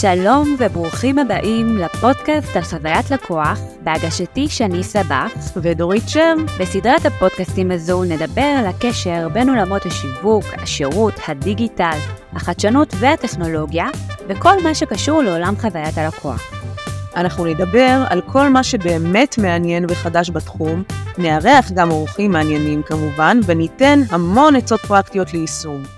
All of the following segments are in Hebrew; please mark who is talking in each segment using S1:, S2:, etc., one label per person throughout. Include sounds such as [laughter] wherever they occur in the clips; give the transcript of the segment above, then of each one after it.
S1: שלום וברוכים הבאים לפודקאסט על חוויית לקוח, בהגשתי שני סבח
S2: ודורית שר.
S1: בסדרת הפודקאסטים הזו נדבר על הקשר בין עולמות השיווק, השירות, הדיגיטל, החדשנות והטכנולוגיה, וכל מה שקשור לעולם חוויית הלקוח.
S2: אנחנו נדבר על כל מה שבאמת מעניין וחדש בתחום, נארח גם אורחים מעניינים כמובן, וניתן המון עצות פרקטיות ליישום.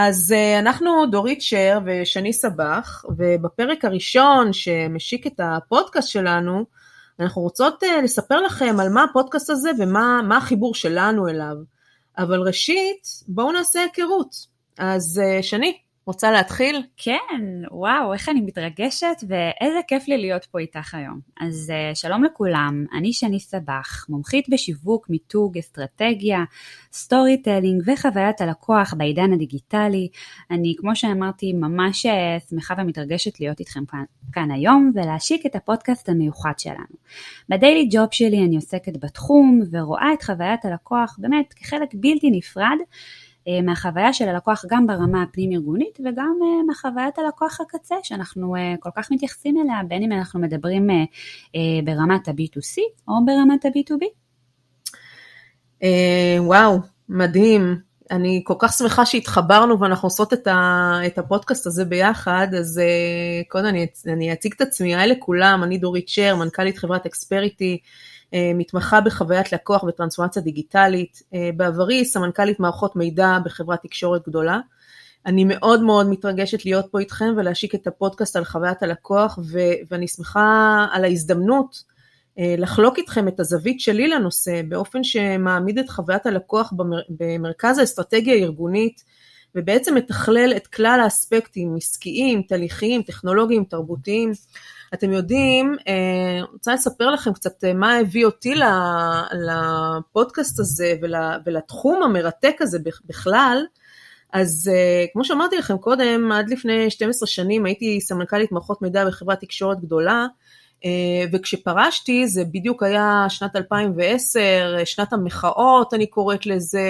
S2: אז uh, אנחנו דורית שר ושני סבח, ובפרק הראשון שמשיק את הפודקאסט שלנו, אנחנו רוצות uh, לספר לכם על מה הפודקאסט הזה ומה החיבור שלנו אליו. אבל ראשית, בואו נעשה היכרות. אז uh, שני, רוצה להתחיל?
S1: כן, וואו, איך אני מתרגשת ואיזה כיף לי להיות פה איתך היום. אז uh, שלום לכולם, אני שני סבח, מומחית בשיווק, מיתוג, אסטרטגיה, storytelling וחוויית הלקוח בעידן הדיגיטלי. אני, כמו שאמרתי, ממש אה, שמחה ומתרגשת להיות איתכם כאן, כאן היום ולהשיק את הפודקאסט המיוחד שלנו. ב daily job שלי אני עוסקת בתחום ורואה את חוויית הלקוח באמת כחלק בלתי נפרד. אה, מהחוויה של הלקוח גם ברמה הפנים-ארגונית וגם אה, מחוויית הלקוח הקצה שאנחנו אה, כל כך מתייחסים אליה, בין אם אנחנו מדברים ברמת ה-B2C או ברמת ה-B2B.
S2: וואו, מדהים. אני כל כך שמחה שהתחברנו ואנחנו עושות את, ה, את הפודקאסט הזה ביחד, אז קודם אני, אני אציג את עצמי, היי לכולם, אני דורית שר, מנכ"לית חברת אקספריטי, מתמחה בחוויית לקוח וטרנספורמציה דיגיטלית, אה, בעברי סמנכ"לית מערכות מידע בחברת תקשורת גדולה. אני מאוד מאוד מתרגשת להיות פה איתכם ולהשיק את הפודקאסט על חוויית הלקוח ו- ואני שמחה על ההזדמנות אה, לחלוק איתכם את הזווית שלי לנושא באופן שמעמיד את חוויית הלקוח במר- במרכז האסטרטגיה הארגונית ובעצם מתכלל את כלל האספקטים עסקיים, תהליכיים, טכנולוגיים, תרבותיים. אתם יודעים, אני אה, רוצה לספר לכם קצת אה, מה הביא אותי לפודקאסט הזה ולתחום המרתק הזה בכלל. אז אה, כמו שאמרתי לכם קודם, עד לפני 12 שנים הייתי סמנכ"לית מערכות מידע בחברת תקשורת גדולה, וכשפרשתי זה בדיוק היה שנת 2010, שנת המחאות אני קוראת לזה,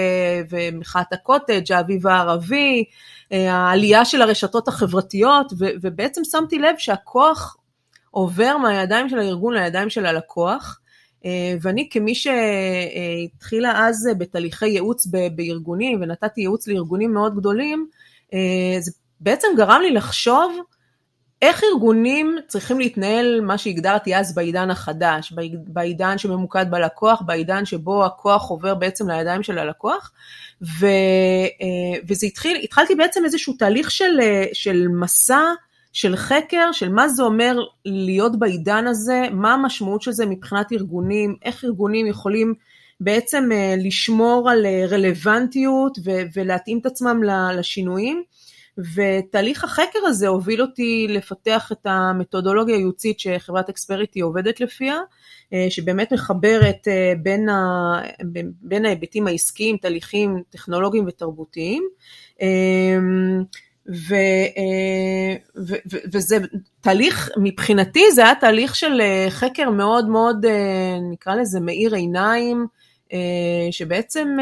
S2: ומחאת הקוטג', האביב הערבי, העלייה של הרשתות החברתיות, ובעצם שמתי לב שהכוח עובר מהידיים של הארגון לידיים של הלקוח. אה, ואני כמי שהתחילה אז בתהליכי ייעוץ בארגונים ונתתי ייעוץ לארגונים מאוד גדולים, אה, זה בעצם גרם לי לחשוב איך ארגונים צריכים להתנהל, מה שהגדרתי אז בעידן החדש, בעידן שממוקד בלקוח, בעידן שבו הכוח עובר בעצם לידיים של הלקוח, ו, אה, וזה התחיל, התחלתי בעצם איזשהו תהליך של, של מסע של חקר של מה זה אומר להיות בעידן הזה, מה המשמעות של זה מבחינת ארגונים, איך ארגונים יכולים בעצם אה, לשמור על אה, רלוונטיות ולהתאים את עצמם לשינויים. ותהליך החקר הזה הוביל אותי לפתח את המתודולוגיה הייעוצית שחברת אקספריטי עובדת לפיה, אה, שבאמת מחברת בין, ה, בין ההיבטים העסקיים, תהליכים טכנולוגיים ותרבותיים. ו, אה, ו, ו, וזה תהליך, מבחינתי זה היה תהליך של אה, חקר מאוד מאוד, אה, נקרא לזה מאיר עיניים, שבעצם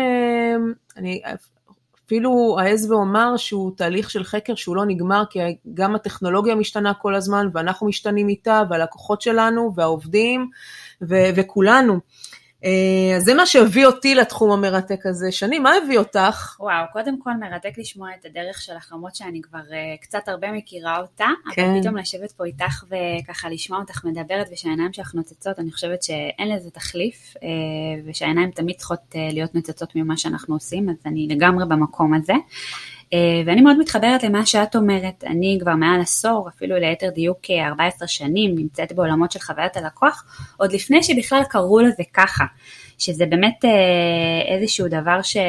S2: אני אפילו אעז ואומר שהוא תהליך של חקר שהוא לא נגמר, כי גם הטכנולוגיה משתנה כל הזמן, ואנחנו משתנים איתה, והלקוחות שלנו, והעובדים, ו- וכולנו. אה, אז זה מה שהביא אותי לתחום המרתק הזה. שני, מה הביא אותך?
S1: וואו, קודם כל מרתק לשמוע את הדרך שלך, למרות שאני כבר uh, קצת הרבה מכירה אותה, כן. אבל פתאום לשבת פה איתך וככה לשמוע אותך מדברת ושהעיניים שלך נוצצות, אני חושבת שאין לזה תחליף, uh, ושהעיניים תמיד צריכות uh, להיות נוצצות ממה שאנחנו עושים, אז אני לגמרי במקום הזה. ואני מאוד מתחברת למה שאת אומרת, אני כבר מעל עשור, אפילו ליתר דיוק 14 שנים, נמצאת בעולמות של חוויית הלקוח, עוד לפני שבכלל קראו לזה ככה. שזה באמת אה, איזשהו דבר שלא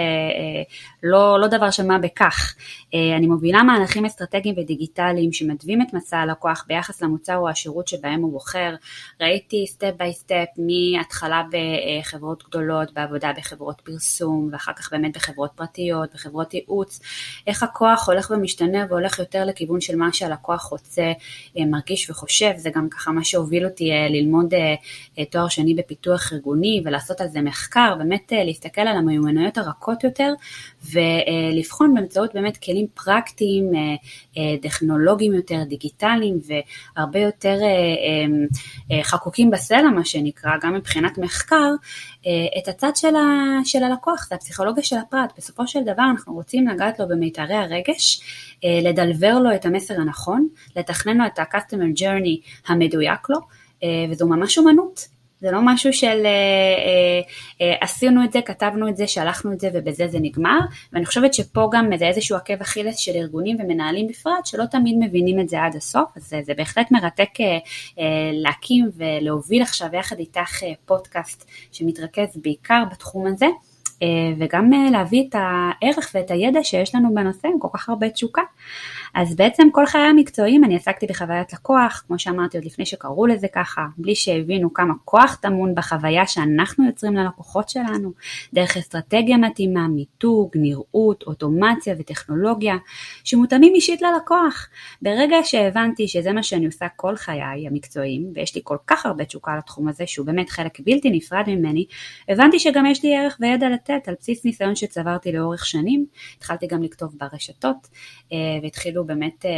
S1: אה, לא דבר של מה בכך. אה, אני מובילה מהלכים אסטרטגיים ודיגיטליים שמתווים את מסע הלקוח ביחס למוצר או השירות שבהם הוא בוחר. ראיתי step by step מהתחלה בחברות גדולות, בעבודה בחברות פרסום, ואחר כך באמת בחברות פרטיות, בחברות ייעוץ, איך הכוח הולך ומשתנה והולך יותר לכיוון של מה שהלקוח רוצה, מרגיש וחושב, זה גם ככה מה שהוביל אותי ללמוד תואר שני בפיתוח ארגוני ולעשות על זה מחקר, באמת להסתכל על המיומנויות הרכות יותר ולבחון באמצעות באמת כלים כלים פרקטיים, טכנולוגיים יותר, דיגיטליים והרבה יותר חקוקים בסלע, מה שנקרא, גם מבחינת מחקר, את הצד של, ה, של הלקוח, זה הפסיכולוגיה של הפרט. בסופו של דבר אנחנו רוצים לגעת לו במיתרי הרגש, לדלבר לו את המסר הנכון, לתכנן לו את ה-customer journey המדויק לו, וזו ממש אומנות. זה לא משהו של אה, אה, אה, עשינו את זה, כתבנו את זה, שלחנו את זה ובזה זה נגמר, ואני חושבת שפה גם זה איזשהו עקב אכילס של ארגונים ומנהלים בפרט, שלא תמיד מבינים את זה עד הסוף, אז זה, זה בהחלט מרתק אה, אה, להקים ולהוביל עכשיו יחד איתך אה, פודקאסט שמתרכז בעיקר בתחום הזה. אה, וגם אה, להביא את הערך ואת הידע שיש לנו בנושא עם כל כך הרבה תשוקה. אז בעצם כל חיי המקצועיים אני עסקתי בחוויית לקוח, כמו שאמרתי עוד לפני שקראו לזה ככה, בלי שהבינו כמה כוח טמון בחוויה שאנחנו יוצרים ללקוחות שלנו, דרך אסטרטגיה מתאימה, מיתוג, נראות, אוטומציה וטכנולוגיה, שמותאמים אישית ללקוח. ברגע שהבנתי שזה מה שאני עושה כל חיי המקצועיים, ויש לי כל כך הרבה תשוקה לתחום הזה, שהוא באמת חלק בלתי נפרד ממני, הבנתי שגם יש לי ערך וידע לתת על בסיס ניסיון שצברתי לאורך שנים. התחלתי גם לכתוב ברשתות, אה, והתחילו באמת אה,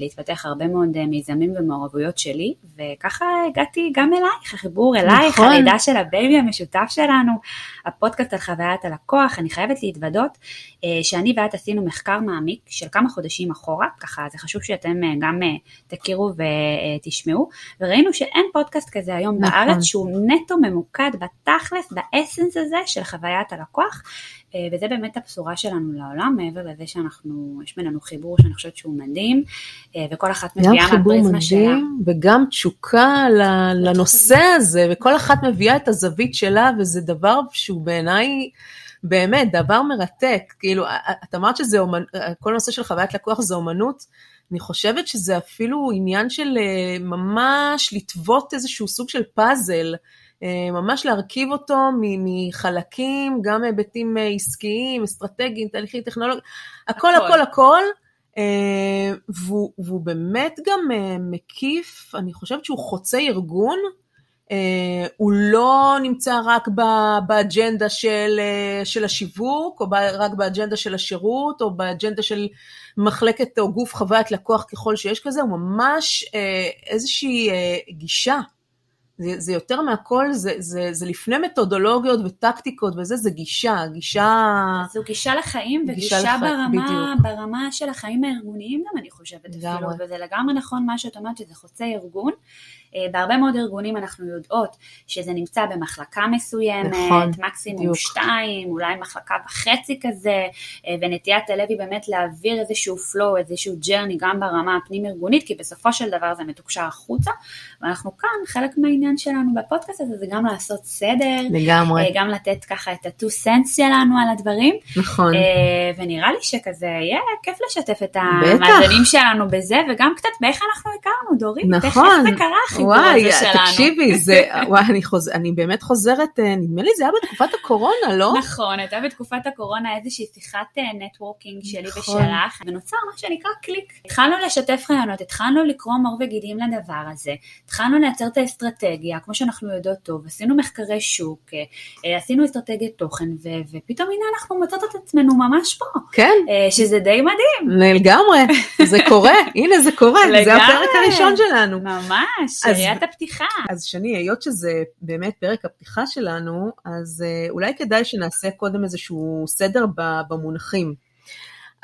S1: להתפתח הרבה מאוד אה, מיזמים ומעורבויות שלי, וככה הגעתי גם אלייך, החיבור אלייך, נכון. הלידה של ה baby המשותף שלנו, הפודקאסט על חוויית הלקוח, אני חייבת להתוודות שאני ואת עשינו מחקר מעמיק של כמה חודשים אחורה, ככה זה חשוב שאתם גם תכירו ותשמעו, וראינו שאין פודקאסט כזה היום נכון. בארץ שהוא נטו ממוקד בתכלס, באסנס הזה של חוויית הלקוח, אה, וזה באמת הבשורה שלנו לעולם, מעבר לזה שאנחנו, יש בינינו חיבור שאני חושבת שהוא מדהים, אה, וכל אחת מביאה מהפריזמה שלה. גם חיבור מדהים,
S2: וגם תשוקה לנושא הזה, וכל אחת מביאה את הזווית שלה, וזה דבר שהוא בעיניי... באמת, דבר מרתק, כאילו, את אמרת שזה אומנ... כל הנושא של חוויית לקוח זה אומנות, אני חושבת שזה אפילו עניין של אה, ממש לטוות איזשהו סוג של פאזל, אה, ממש להרכיב אותו מחלקים, גם היבטים אה, עסקיים, אסטרטגיים, תהליכים, טכנולוגיים, הכל, הכל, הכל. אה, והוא, והוא באמת גם מקיף, אני חושבת שהוא חוצה ארגון, הוא לא נמצא רק באג'נדה של, של השיווק, או רק באג'נדה של השירות, או באג'נדה של מחלקת או גוף חוויית לקוח ככל שיש כזה, הוא ממש איזושהי גישה זה, זה יותר מהכל, זה, זה, זה לפני מתודולוגיות וטקטיקות וזה, זה גישה, גישה...
S1: זו גישה לחיים וגישה לח... ברמה, ברמה של החיים הארגוניים גם אני חושבת אפילו, וזה לגמרי נכון מה שאת אומרת שזה חוצה ארגון. אה, בהרבה מאוד ארגונים אנחנו יודעות שזה נמצא במחלקה מסוימת, נכון, מקסימום בדיוק. שתיים, אולי מחלקה וחצי כזה, אה, ונטיית הלב היא באמת להעביר איזשהו flow, איזשהו journey גם ברמה הפנים ארגונית, כי בסופו של דבר זה מתוקשר החוצה, ואנחנו כאן, חלק מהעניין שלנו בפודקאסט הזה זה גם לעשות סדר,
S2: לגמרי, אה,
S1: גם לתת ככה את ה-two cents שלנו על הדברים,
S2: נכון,
S1: ונראה לי שכזה יהיה כיף לשתף את המאזינים שלנו בזה, וגם קצת באיך אנחנו הכרנו, דורית, נכון, איך זה קרה
S2: הסיפור וואי, הזה שלנו. תקשיבי, זה, [laughs] וואי, אני, חוז, אני באמת חוזרת, אה, נדמה לי זה היה בתקופת הקורונה, לא?
S1: נכון, הייתה בתקופת הקורונה איזושהי שיחת networking אה, שלי נכון. ושלך, ונוצר מה שנקרא קליק. התחלנו לשתף רעיונות, התחלנו לקרום עור וגידים לדבר הזה, התחלנו לייצר את האסטרטגיה, כמו שאנחנו יודעות טוב, עשינו מחקרי שוק, אה, עשינו אסטרטגיית תוכן, ו, ופתאום הנה אנחנו מוצאות את עצמנו ממש פה.
S2: כן.
S1: שזה די מדהים.
S2: לגמרי, זה קורה, [laughs] הנה זה קורה, זה הפרק הראשון שלנו.
S1: ממש. קריאת הפתיחה.
S2: אז שני, היות שזה באמת פרק הפתיחה שלנו, אז uh, אולי כדאי שנעשה קודם איזשהו סדר במונחים.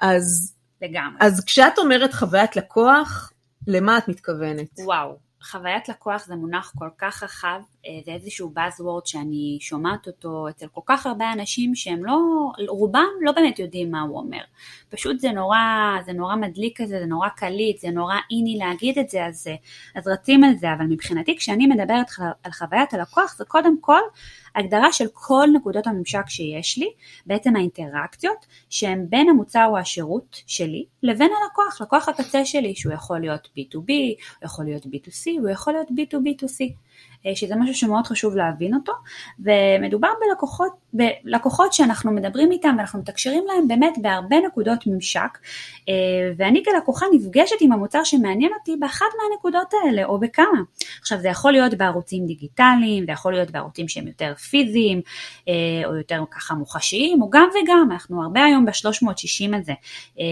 S2: אז,
S1: לגמרי.
S2: אז כשאת אומרת חוויית לקוח, למה את מתכוונת?
S1: וואו, חוויית לקוח זה מונח כל כך רחב, אה, זה איזשהו buzzword שאני שומעת אותו אצל כל כך הרבה אנשים שהם לא, רובם לא באמת יודעים מה הוא אומר. פשוט זה נורא, זה נורא מדליק כזה, זה נורא קליט, זה נורא איני להגיד את זה, אז, אז רצים על זה, אבל מבחינתי כשאני מדברת על חוויית הלקוח זה קודם כל הגדרה של כל נקודות הממשק שיש לי, בעצם האינטראקציות שהן בין המוצר או השירות שלי לבין הלקוח, לקוח הקצה שלי, שהוא יכול להיות B2B, הוא יכול להיות B2C, הוא יכול להיות B2B2C. אה, שזה משהו שמאוד חשוב להבין אותו, ומדובר בלקוחות, בלקוחות שאנחנו מדברים איתם ואנחנו מתקשרים להם באמת בהרבה נקודות ממשק, אה, ואני כלקוחה נפגשת עם המוצר שמעניין אותי באחת מהנקודות האלה או בכמה. עכשיו זה יכול להיות בערוצים דיגיטליים, זה יכול להיות בערוצים שהם יותר פיזיים, אה, או יותר ככה מוחשיים, או גם וגם, אנחנו הרבה היום ב-360 הזה,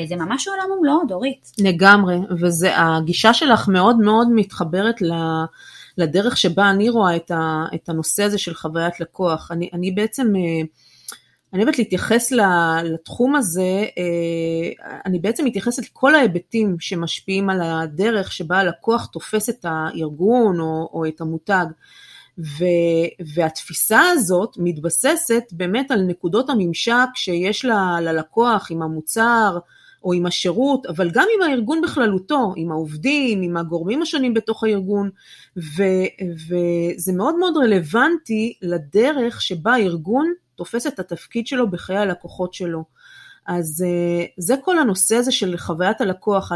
S1: זה ממש עולם ומלואו, דורית.
S2: לגמרי, והגישה שלך מאוד מאוד מתחברת ל... לדרך שבה אני רואה את, ה, את הנושא הזה של חוויית לקוח. אני, אני בעצם, אה, אני אוהבת להתייחס לתחום הזה, אה, אני בעצם מתייחסת לכל ההיבטים שמשפיעים על הדרך שבה הלקוח תופס את הארגון או, או את המותג. ו, והתפיסה הזאת מתבססת באמת על נקודות הממשק שיש ל, ללקוח עם המוצר, או עם השירות, אבל גם עם הארגון בכללותו, עם העובדים, עם הגורמים השונים בתוך הארגון, ו, וזה מאוד מאוד רלוונטי לדרך שבה הארגון תופס את התפקיד שלו בחיי הלקוחות שלו. אז אה, זה כל הנושא הזה של חוויית הלקוח,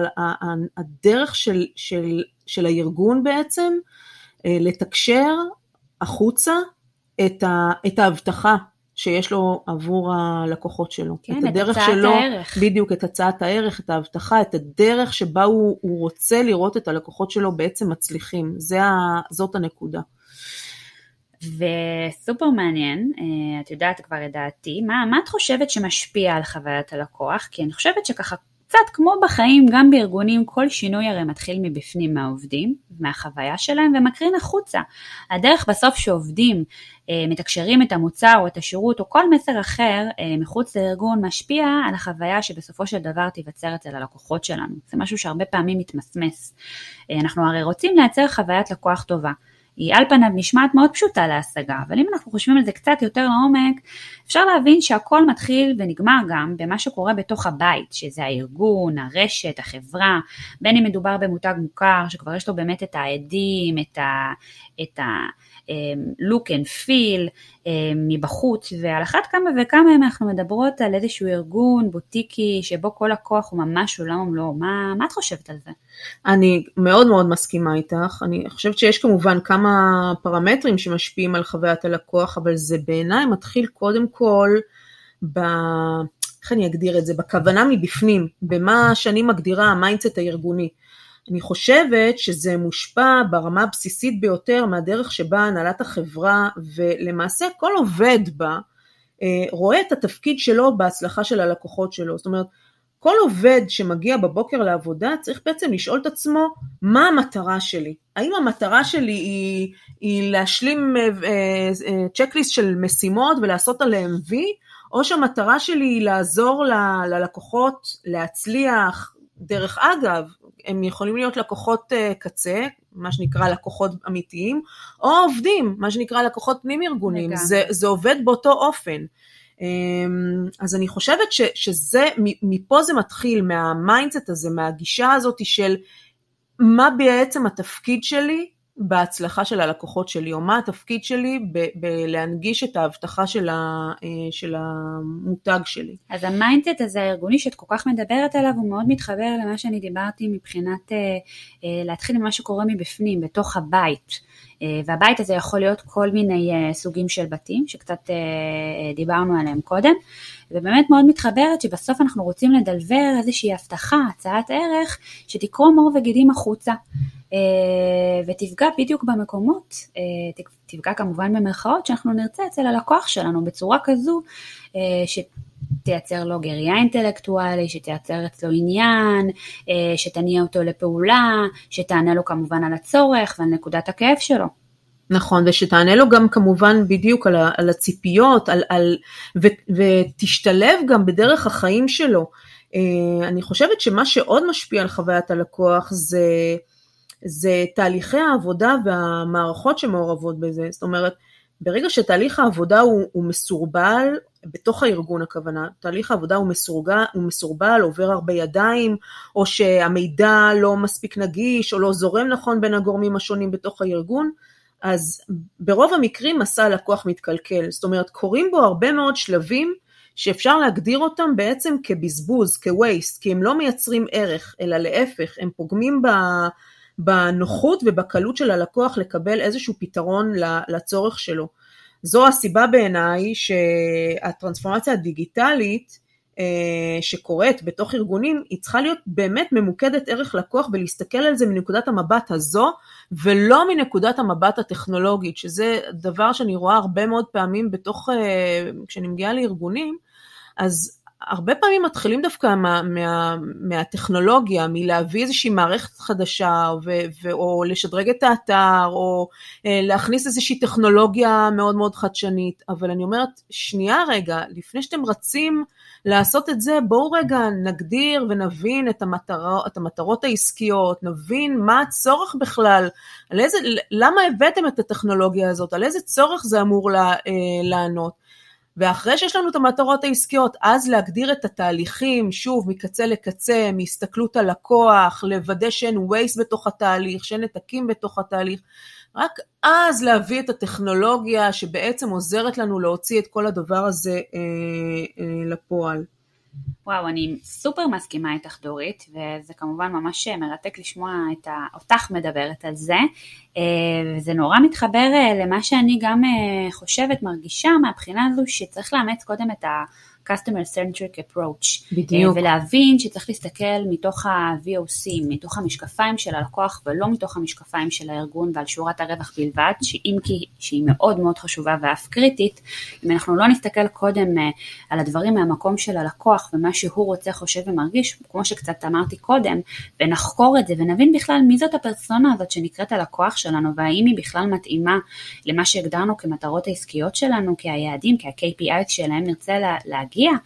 S2: הדרך של, של, של הארגון בעצם אה, לתקשר החוצה את, ה, את ההבטחה שיש לו עבור הלקוחות שלו.
S1: כן, את, את הדרך שלו, הערך.
S2: בדיוק, את הצעת הערך, את ההבטחה, את הדרך שבה הוא, הוא רוצה לראות את הלקוחות שלו בעצם מצליחים. זה ה, זאת הנקודה.
S1: וסופר מעניין, אה, את יודעת כבר את דעתי, מה, מה את חושבת שמשפיע על חוויית הלקוח? כי אני חושבת שככה קצת כמו בחיים, גם בארגונים, כל שינוי הרי מתחיל מבפנים מהעובדים, מהחוויה שלהם, ומקרין החוצה. הדרך בסוף שעובדים אה, מתקשרים את המוצר או את השירות או כל מסר אחר אה, מחוץ לארגון משפיע על החוויה שבסופו של דבר תיווצר אצל הלקוחות שלנו. זה משהו שהרבה פעמים מתמסמס. אה, אנחנו הרי רוצים לייצר חוויית לקוח טובה. היא על פניו נשמעת מאוד פשוטה להשגה, אבל אם אנחנו חושבים על זה קצת יותר לעומק, אפשר להבין שהכל מתחיל ונגמר גם במה שקורה בתוך הבית, שזה הארגון, הרשת, החברה, בין אם מדובר במותג מוכר, שכבר יש לו באמת את העדים, את ה... את ה לוק אנד פיל מבחוץ, ועל אחת כמה וכמה אם אנחנו מדברות על איזשהו ארגון בוטיקי שבו כל הכוח הוא ממש עולם ומלואו, מה, מה את חושבת על זה?
S2: אני מאוד מאוד מסכימה איתך, אני חושבת שיש כמובן כמה פרמטרים שמשפיעים על חוויית הלקוח, אבל זה בעיניי מתחיל קודם כל ב... איך אני אגדיר את זה? בכוונה מבפנים, במה שאני מגדירה ה mindset הארגוני. אני חושבת שזה מושפע ברמה הבסיסית ביותר מהדרך שבה הנהלת החברה ולמעשה כל עובד בה אה, רואה את התפקיד שלו בהצלחה של הלקוחות שלו. זאת אומרת, כל עובד שמגיע בבוקר לעבודה צריך בעצם לשאול את עצמו מה המטרה שלי. האם המטרה שלי היא, היא להשלים צ'קליסט אה, אה, של משימות ולעשות עליהם וי, או שהמטרה שלי היא לעזור ל, ללקוחות להצליח, דרך אגב, הם יכולים להיות לקוחות אה, קצה, מה שנקרא לקוחות אמיתיים, או עובדים, מה שנקרא לקוחות פנים ארגונים, זה, זה עובד באותו אופן. אמ, אז אני חושבת ש, שזה, מפה זה מתחיל, מה mindset הזה, מהגישה הזאת של מה בעצם התפקיד שלי בהצלחה של הלקוחות שלי, או מה התפקיד שלי בלהנגיש את ההבטחה של, ה, אה, של המותג שלי.
S1: אז ה mindset הזה הארגוני שאת כל כך מדברת עליו, הוא מאוד מתחבר למה שאני דיברתי מבחינת אה, אה, להתחיל ממה שקורה מבפנים, בתוך הבית. והבית הזה יכול להיות כל מיני סוגים של בתים, שקצת דיברנו עליהם קודם, ובאמת מאוד מתחברת שבסוף אנחנו רוצים לדלבר איזושהי הבטחה, הצעת ערך, שתקרום עור וגידים החוצה. אה, ותפגע בדיוק במקומות, אה, תפגע כמובן במרכאות שאנחנו נרצה אצל הלקוח שלנו בצורה כזו אה, שתייצר לו גריה אינטלקטואלי, שתייצר אצלו עניין, שתניע אותו לפעולה, שתענה לו כמובן על הצורך ועל נקודת הכאב שלו.
S2: נכון, ושתענה לו גם כמובן בדיוק על, על הציפיות, על, על, ו, ותשתלב גם בדרך החיים שלו. אני חושבת שמה שעוד משפיע על חוויית הלקוח זה זה תהליכי העבודה והמערכות שמעורבות בזה. זאת אומרת, ברגע שתהליך העבודה הוא, הוא מסורבל, בתוך הארגון הכוונה, תהליך העבודה הוא, מסורגל, הוא מסורבל, עובר הרבה ידיים, או שהמידע לא מספיק נגיש, או לא זורם נכון בין הגורמים השונים בתוך הארגון, אז ברוב המקרים מסע הלקוח מתקלקל. זאת אומרת, קורים בו הרבה מאוד שלבים שאפשר להגדיר אותם בעצם כבזבוז, כ-waste, כי הם לא מייצרים ערך, אלא להפך, הם פוגמים. בנוחות ובקלות של הלקוח לקבל איזשהו פתרון לצורך שלו. זו הסיבה בעיניי שהטרנספורמציה הדיגיטלית שקורית בתוך ארגונים, היא צריכה להיות באמת ממוקדת ערך לקוח ולהסתכל על זה מנקודת המבט הזו, ולא מנקודת המבט הטכנולוגית, שזה דבר שאני רואה הרבה מאוד פעמים בתוך, אה, כשאני מגיעה לארגונים, אז הרבה פעמים מתחילים דווקא מה, מה, מהטכנולוגיה, מלהביא איזושהי מערכת חדשה, ו, ו, או לשדרג את האתר, או אה, להכניס איזושהי טכנולוגיה מאוד מאוד חדשנית, אבל אני אומרת, שנייה רגע, לפני שאתם רצים לעשות את זה, בואו רגע נגדיר ונבין את, המטר, את המטרות העסקיות, נבין מה הצורך בכלל, על איזה, למה הבאתם את הטכנולוגיה הזאת, על איזה צורך זה אמור לה, אה, לענות. ואחרי שיש לנו את המטרות העסקיות, אז להגדיר את התהליכים, שוב, מקצה לקצה, מהסתכלות על לקוח, לוודא שאין waste בתוך התהליך, שאין נתקים בתוך התהליך, רק אז להביא את הטכנולוגיה שבעצם עוזרת לנו להוציא את כל הדבר הזה אה, אה, לפועל.
S1: וואו, אני סופר מסכימה איתך דורית, וזה כמובן ממש מרתק לשמוע את ה... אותך מדברת על זה, אה, וזה נורא מתחבר אה, למה שאני גם אה, חושבת, מרגישה מהבחינה הזו שצריך לאמץ קודם את ה... customer centric approach.
S2: בדיוק.
S1: ולהבין שצריך להסתכל מתוך ה-VOC, מתוך המשקפיים של הלקוח ולא מתוך המשקפיים של הארגון ועל שורת הרווח בלבד, שאם כי שהיא מאוד מאוד חשובה ואף קריטית, אם אנחנו לא נסתכל קודם אה, על הדברים מהמקום של הלקוח ומה שהוא רוצה, חושב ומרגיש, כמו שקצת אמרתי קודם, ונחקור את זה ונבין בכלל מי זאת הפרסונה הזאת שנקראת הלקוח שלנו והאם היא בכלל מתאימה למה שהגדרנו כמטרות העסקיות שלנו, כהיעדים, כ-KPI שלהם נרצה להגיד. להגיע,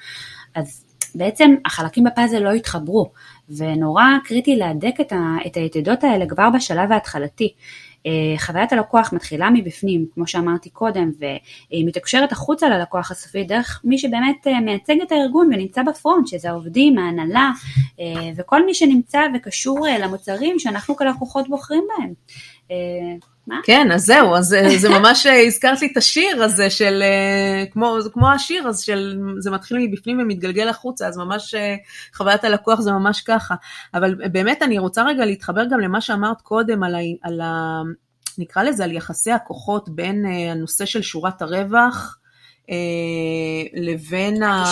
S1: אז בעצם החלקים בפאזל לא התחברו, ונורא קריטי להדק את, ה, את היתדות האלה כבר בשלב ההתחלתי. אה, חוויית הלקוח מתחילה מבפנים, כמו שאמרתי קודם, והיא מתקשרת החוצה ללקוח הסופי דרך מי שבאמת אה, מייצג את הארגון ונמצא בפרונט, שזה העובדים, ההנהלה, אה, וכל מי שנמצא וקשור למוצרים שאנחנו כלקוחות בוחרים בהם.
S2: מה? כן, אז זהו, אז אה, זה ממש אה, הזכרת לי את השיר הזה של, אה, כמו, כמו השיר, אז של, זה מתחיל מבפנים ומתגלגל החוצה, אז ממש חוויית הלקוח זה ממש ככה. אבל באמת אני רוצה רגע להתחבר גם למה שאמרת קודם על ה... על ה נקרא לזה על יחסי הכוחות בין הנושא של שורת הרווח, לבין
S1: ה...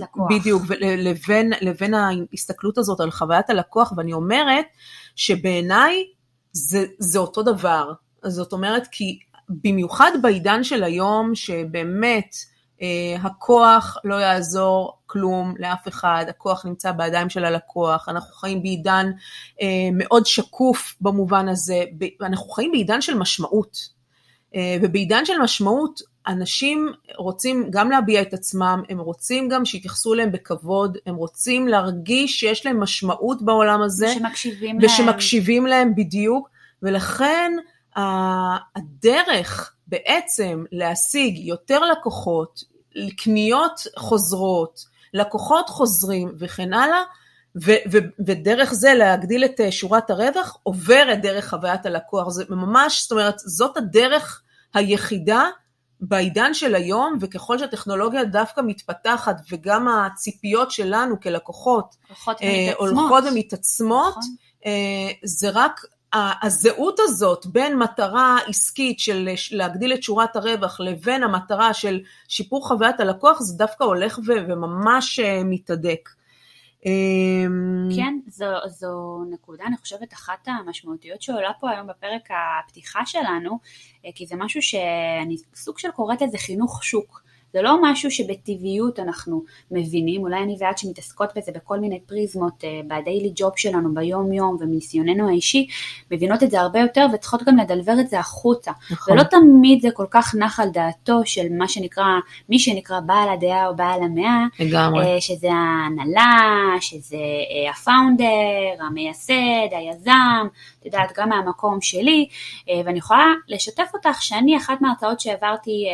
S1: לקוח.
S2: בדיוק, לבין, לבין ההסתכלות הזאת על חוויית הלקוח, ואני אומרת שבעיניי זה, זה אותו דבר. זאת אומרת, כי במיוחד בעידן של היום, שבאמת אה, הכוח לא יעזור כלום לאף אחד, הכוח נמצא בידיים של הלקוח, אנחנו חיים בעידן אה, מאוד שקוף במובן הזה, ב, אנחנו חיים בעידן של משמעות. אה, ובעידן של משמעות, אנשים רוצים גם להביע את עצמם, הם רוצים גם שיתייחסו אליהם בכבוד, הם רוצים להרגיש שיש להם משמעות בעולם הזה.
S1: ושמקשיבים
S2: להם. ושמקשיבים להם בדיוק, ולכן הדרך בעצם להשיג יותר לקוחות, קניות חוזרות, לקוחות חוזרים וכן הלאה, ו- ו- ודרך זה להגדיל את שורת הרווח, עוברת דרך חוויית הלקוח. זה ממש, זאת אומרת, זאת הדרך היחידה בעידן של היום, וככל שהטכנולוגיה דווקא מתפתחת, וגם הציפיות שלנו כלקוחות
S1: אה, הולכות
S2: ומתעצמות, נכון. אה, זה רק הזהות הזאת בין מטרה עסקית של להגדיל את שורת הרווח לבין המטרה של שיפור חוויית הלקוח, זה דווקא הולך וממש אה, מתהדק.
S1: אמ, כן, זו, זו נקודה, אני חושבת, אחת המשמעותיות שעולה פה היום בפרק הפתיחה שלנו, אה, כי זה משהו שאני סוג של קוראת לזה חינוך שוק. זה לא משהו שבטבעיות אנחנו מבינים, אולי אני ואת שמתעסקות בזה בכל מיני פריזמות uh, בדיילי ג'וב שלנו ביום יום ומניסיוננו האישי, מבינות את זה הרבה יותר וצריכות גם לדלבר את זה החוצה. נכון. ולא תמיד זה כל כך נח על דעתו של מה שנקרא, מי שנקרא בעל הדעה או בעל המאה,
S2: לגמרי.
S1: Uh, שזה ההנהלה, שזה uh, הפאונדר, המייסד, היזם, את יודעת, גם מהמקום שלי, ואני יכולה לשתף אותך שאני, אחת מההרצאות שהעברתי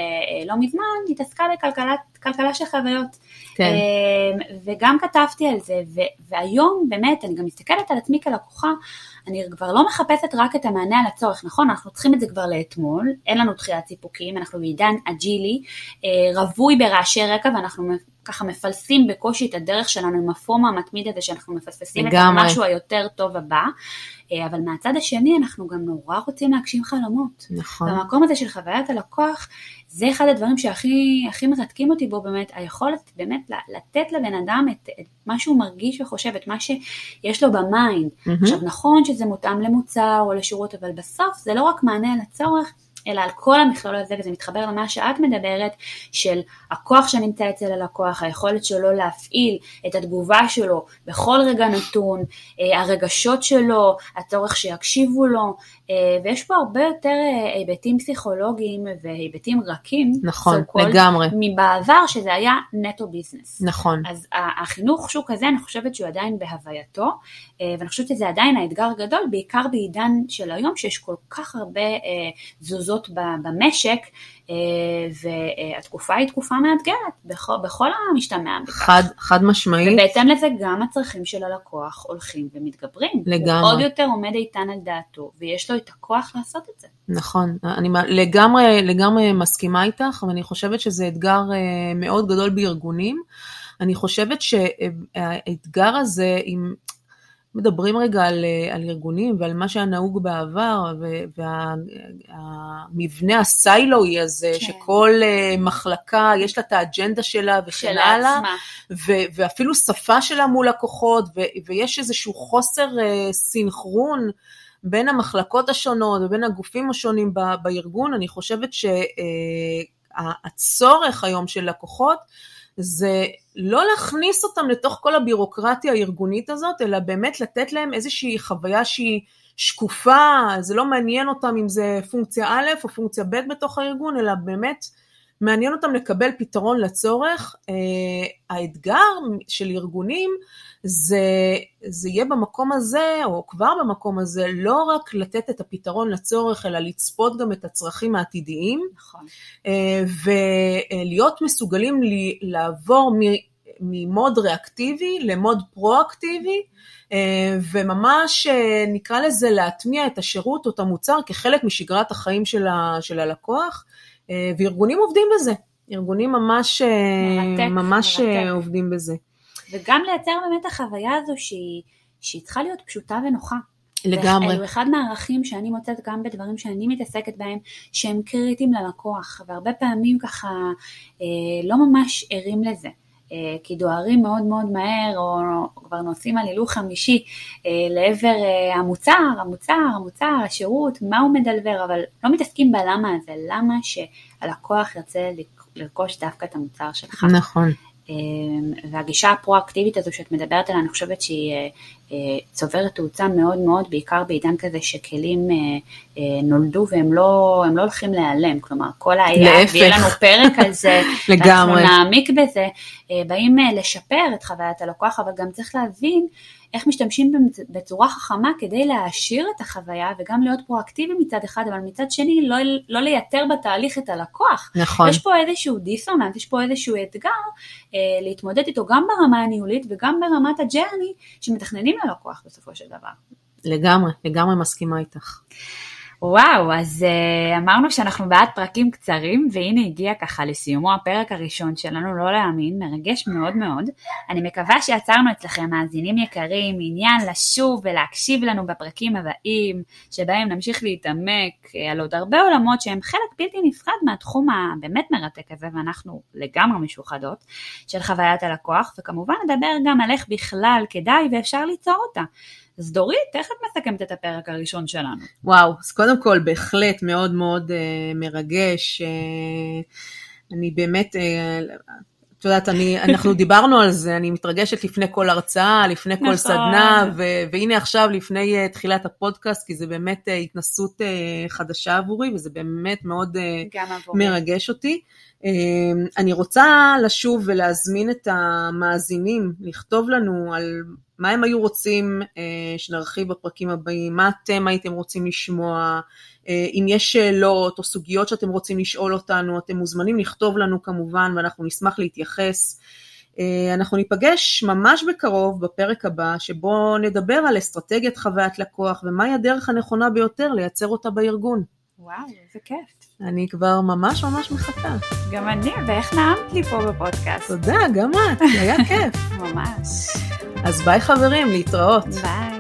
S1: לא מזמן, התעסקה לכלכלה של חוויות. כן. אמ, וגם כתבתי על זה, ו- והיום באמת, אני גם מסתכלת על עצמי כלקוחה, אני כבר לא מחפשת רק את המענה על הצורך, נכון? אנחנו צריכים את זה כבר לאתמול, אין לנו תחילת סיפוקים, אנחנו בעידן אג'ילי, אה, רווי ברעשי רקע, ואנחנו ככה מפלסים בקושי את הדרך שלנו עם ה FOMO המתמיד הזה שאנחנו מפספסים את המשהו היותר טוב הבא, אה, אבל מהצד השני אנחנו גם נורא רוצים להגשים חלומות.
S2: נכון.
S1: במקום הזה של חוויית הלקוח, זה אחד הדברים שהכי הכי מרתקים אותי בו באמת, היכולת באמת לתת לבן אדם את, את מה שהוא מרגיש וחושב, את מה שיש לו ב mind. אמ-המ. עכשיו נכון שזה מותאם למוצר או לשירות, אבל בסוף זה לא רק מענה על הצורך, אלא על כל המכלול הזה, וזה מתחבר למה שאת מדברת, של הכוח שנמצא אצל הלקוח, היכולת שלו להפעיל את התגובה שלו בכל רגע נתון, אה, הרגשות שלו, הצורך שיקשיבו לו, אה, ויש פה הרבה יותר אה, היבטים פסיכולוגיים והיבטים רכים,
S2: נכון, לגמרי,
S1: מבעבר שזה היה נטו ביזנס.
S2: נכון.
S1: אז החינוך שוק הזה, אני חושבת שהוא עדיין בהווייתו, ואני חושבת שזה עדיין האתגר הגדול, בעיקר בעידן של היום, שיש כל כך הרבה תזוזות במשק, והתקופה היא תקופה מאתגרת בכל, בכל המשתמע
S2: בכך. חד, חד משמעית.
S1: ובהתאם לזה גם הצרכים של הלקוח הולכים ומתגברים.
S2: לגמרי.
S1: הוא עוד יותר עומד איתן על דעתו, ויש לו את הכוח לעשות את זה.
S2: נכון, אני לגמרי, לגמרי מסכימה איתך, ואני חושבת שזה אתגר אה, מאוד גדול בארגונים. אני חושבת שהאתגר הזה, אם מדברים רגע על, אה, על ארגונים ועל מה שהיה נהוג בעבר והמבנה הסיילואי הזה, כן. שכל אה, מחלקה יש לה את האג'נדה שלה וכן הלאה, ואפילו שפה שלה מול לקוחות, ויש איזשהו חוסר אה, סינכרון בין המחלקות השונות ובין הגופים השונים בארגון, אני חושבת שהצורך היום של לקוחות זה לא להכניס אותם לתוך כל הבירוקרטיה הארגונית הזאת, אלא באמת לתת להם איזושהי חוויה שהיא שקופה, זה לא מעניין אותם אם זה פונקציה א' או פונקציה ב' בתוך הארגון, אלא באמת מעניין אותם לקבל פתרון לצורך. אה, האתגר של ארגונים זה, זה יהיה במקום הזה, או כבר במקום הזה, לא רק לתת את הפתרון לצורך, אלא לצפות גם את הצרכים העתידיים.
S1: נכון.
S2: אה, ולהיות מסוגלים לעבור ממוד ריאקטיבי למוד פרואקטיבי, אה, וממש נקרא לזה להטמיע את השירות או את המוצר כחלק משגרת החיים של, ה, של הלקוח. אה, וארגונים עובדים בזה, ארגונים ממש, אה, מרתק, ממש אה, מרתק. עובדים בזה.
S1: וגם לייצר באמת החוויה הזו שהיא, שהיא צריכה להיות פשוטה ונוחה.
S2: לגמרי.
S1: אלו אחד מהערכים שאני מוצאת גם בדברים שאני מתעסקת בהם, שהם קריטיים ללקוח, והרבה פעמים ככה אה, לא ממש ערים לזה. אה, כי דוהרים מאוד מאוד מהר, או כבר נוסעים על הילוך חמישי אה, לעבר אה, המוצר, המוצר, המוצר, השירות, מה הוא מדלבר, אבל לא מתעסקים בלמה הזה, למה שהלקוח ירצה לרכוש דווקא את המוצר שלך.
S2: נכון.
S1: והגישה הפרואקטיבית הזו שאת מדברת עליה, אני חושבת שהיא צוברת תאוצה מאוד מאוד, בעיקר בעידן כזה שכלים נולדו והם לא, לא הולכים להיעלם, כלומר כל ה-AI, ויהיה לנו פרק על זה, [laughs]
S2: ואנחנו
S1: נעמיק בזה, באים לשפר את חוויית הלקוח, אבל גם צריך להבין איך משתמשים בצורה חכמה כדי להעשיר את החוויה וגם להיות פרואקטיבי מצד אחד, אבל מצד שני לא, לא לייתר בתהליך את הלקוח.
S2: נכון.
S1: יש פה איזשהו דיסוננס, יש פה איזשהו אתגר אה, להתמודד איתו גם ברמה הניהולית וגם ברמת הג'רני שמתכננים ללקוח בסופו של דבר.
S2: לגמרי, לגמרי מסכימה איתך.
S1: וואו, אז uh, אמרנו שאנחנו בעד פרקים קצרים, והנה הגיע ככה לסיומו הפרק הראשון שלנו, לא להאמין, מרגש מאוד מאוד. אני מקווה שיצרנו אצלכם, מאזינים יקרים, עניין לשוב ולהקשיב לנו בפרקים הבאים, שבהם נמשיך להתעמק uh, על עוד הרבה עולמות שהם חלק בלתי נפרד מהתחום הבאמת מרתק הזה, ואנחנו לגמרי משוחדות, של חוויית הלקוח, וכמובן נדבר גם על איך בכלל כדאי ואפשר ליצור אותה. אז דורית, איך את מסכמת את הפרק הראשון שלנו?
S2: וואו, אז קודם כל בהחלט מאוד מאוד uh, מרגש. Uh, אני באמת, uh, את יודעת, אני, אנחנו [laughs] דיברנו על זה, אני מתרגשת לפני כל הרצאה, לפני כל נכון. סדנה, ו- והנה עכשיו לפני uh, תחילת הפודקאסט, כי זה באמת uh, התנסות uh, חדשה עבורי, וזה באמת מאוד uh, מרגש אותי. Uh, אני רוצה לשוב ולהזמין את המאזינים לכתוב לנו על מה הם היו רוצים אה, שנרחיב בפרקים הבאים, מה אתם הייתם רוצים לשמוע, אה, אם יש שאלות או סוגיות שאתם רוצים לשאול אותנו, אתם מוזמנים לכתוב לנו כמובן ואנחנו נשמח להתייחס. אה, אנחנו ניפגש ממש בקרוב בפרק הבא שבו נדבר על אסטרטגיית חוויית לקוח ומהי הדרך הנכונה ביותר לייצר אותה בארגון.
S1: וואו, איזה כיף.
S2: אני כבר ממש ממש מחכה.
S1: גם אני, ואיך נעמת לי פה בפודקאסט.
S2: תודה, גם את, היה כיף.
S1: ממש.
S2: אז ביי חברים, להתראות.
S1: ביי.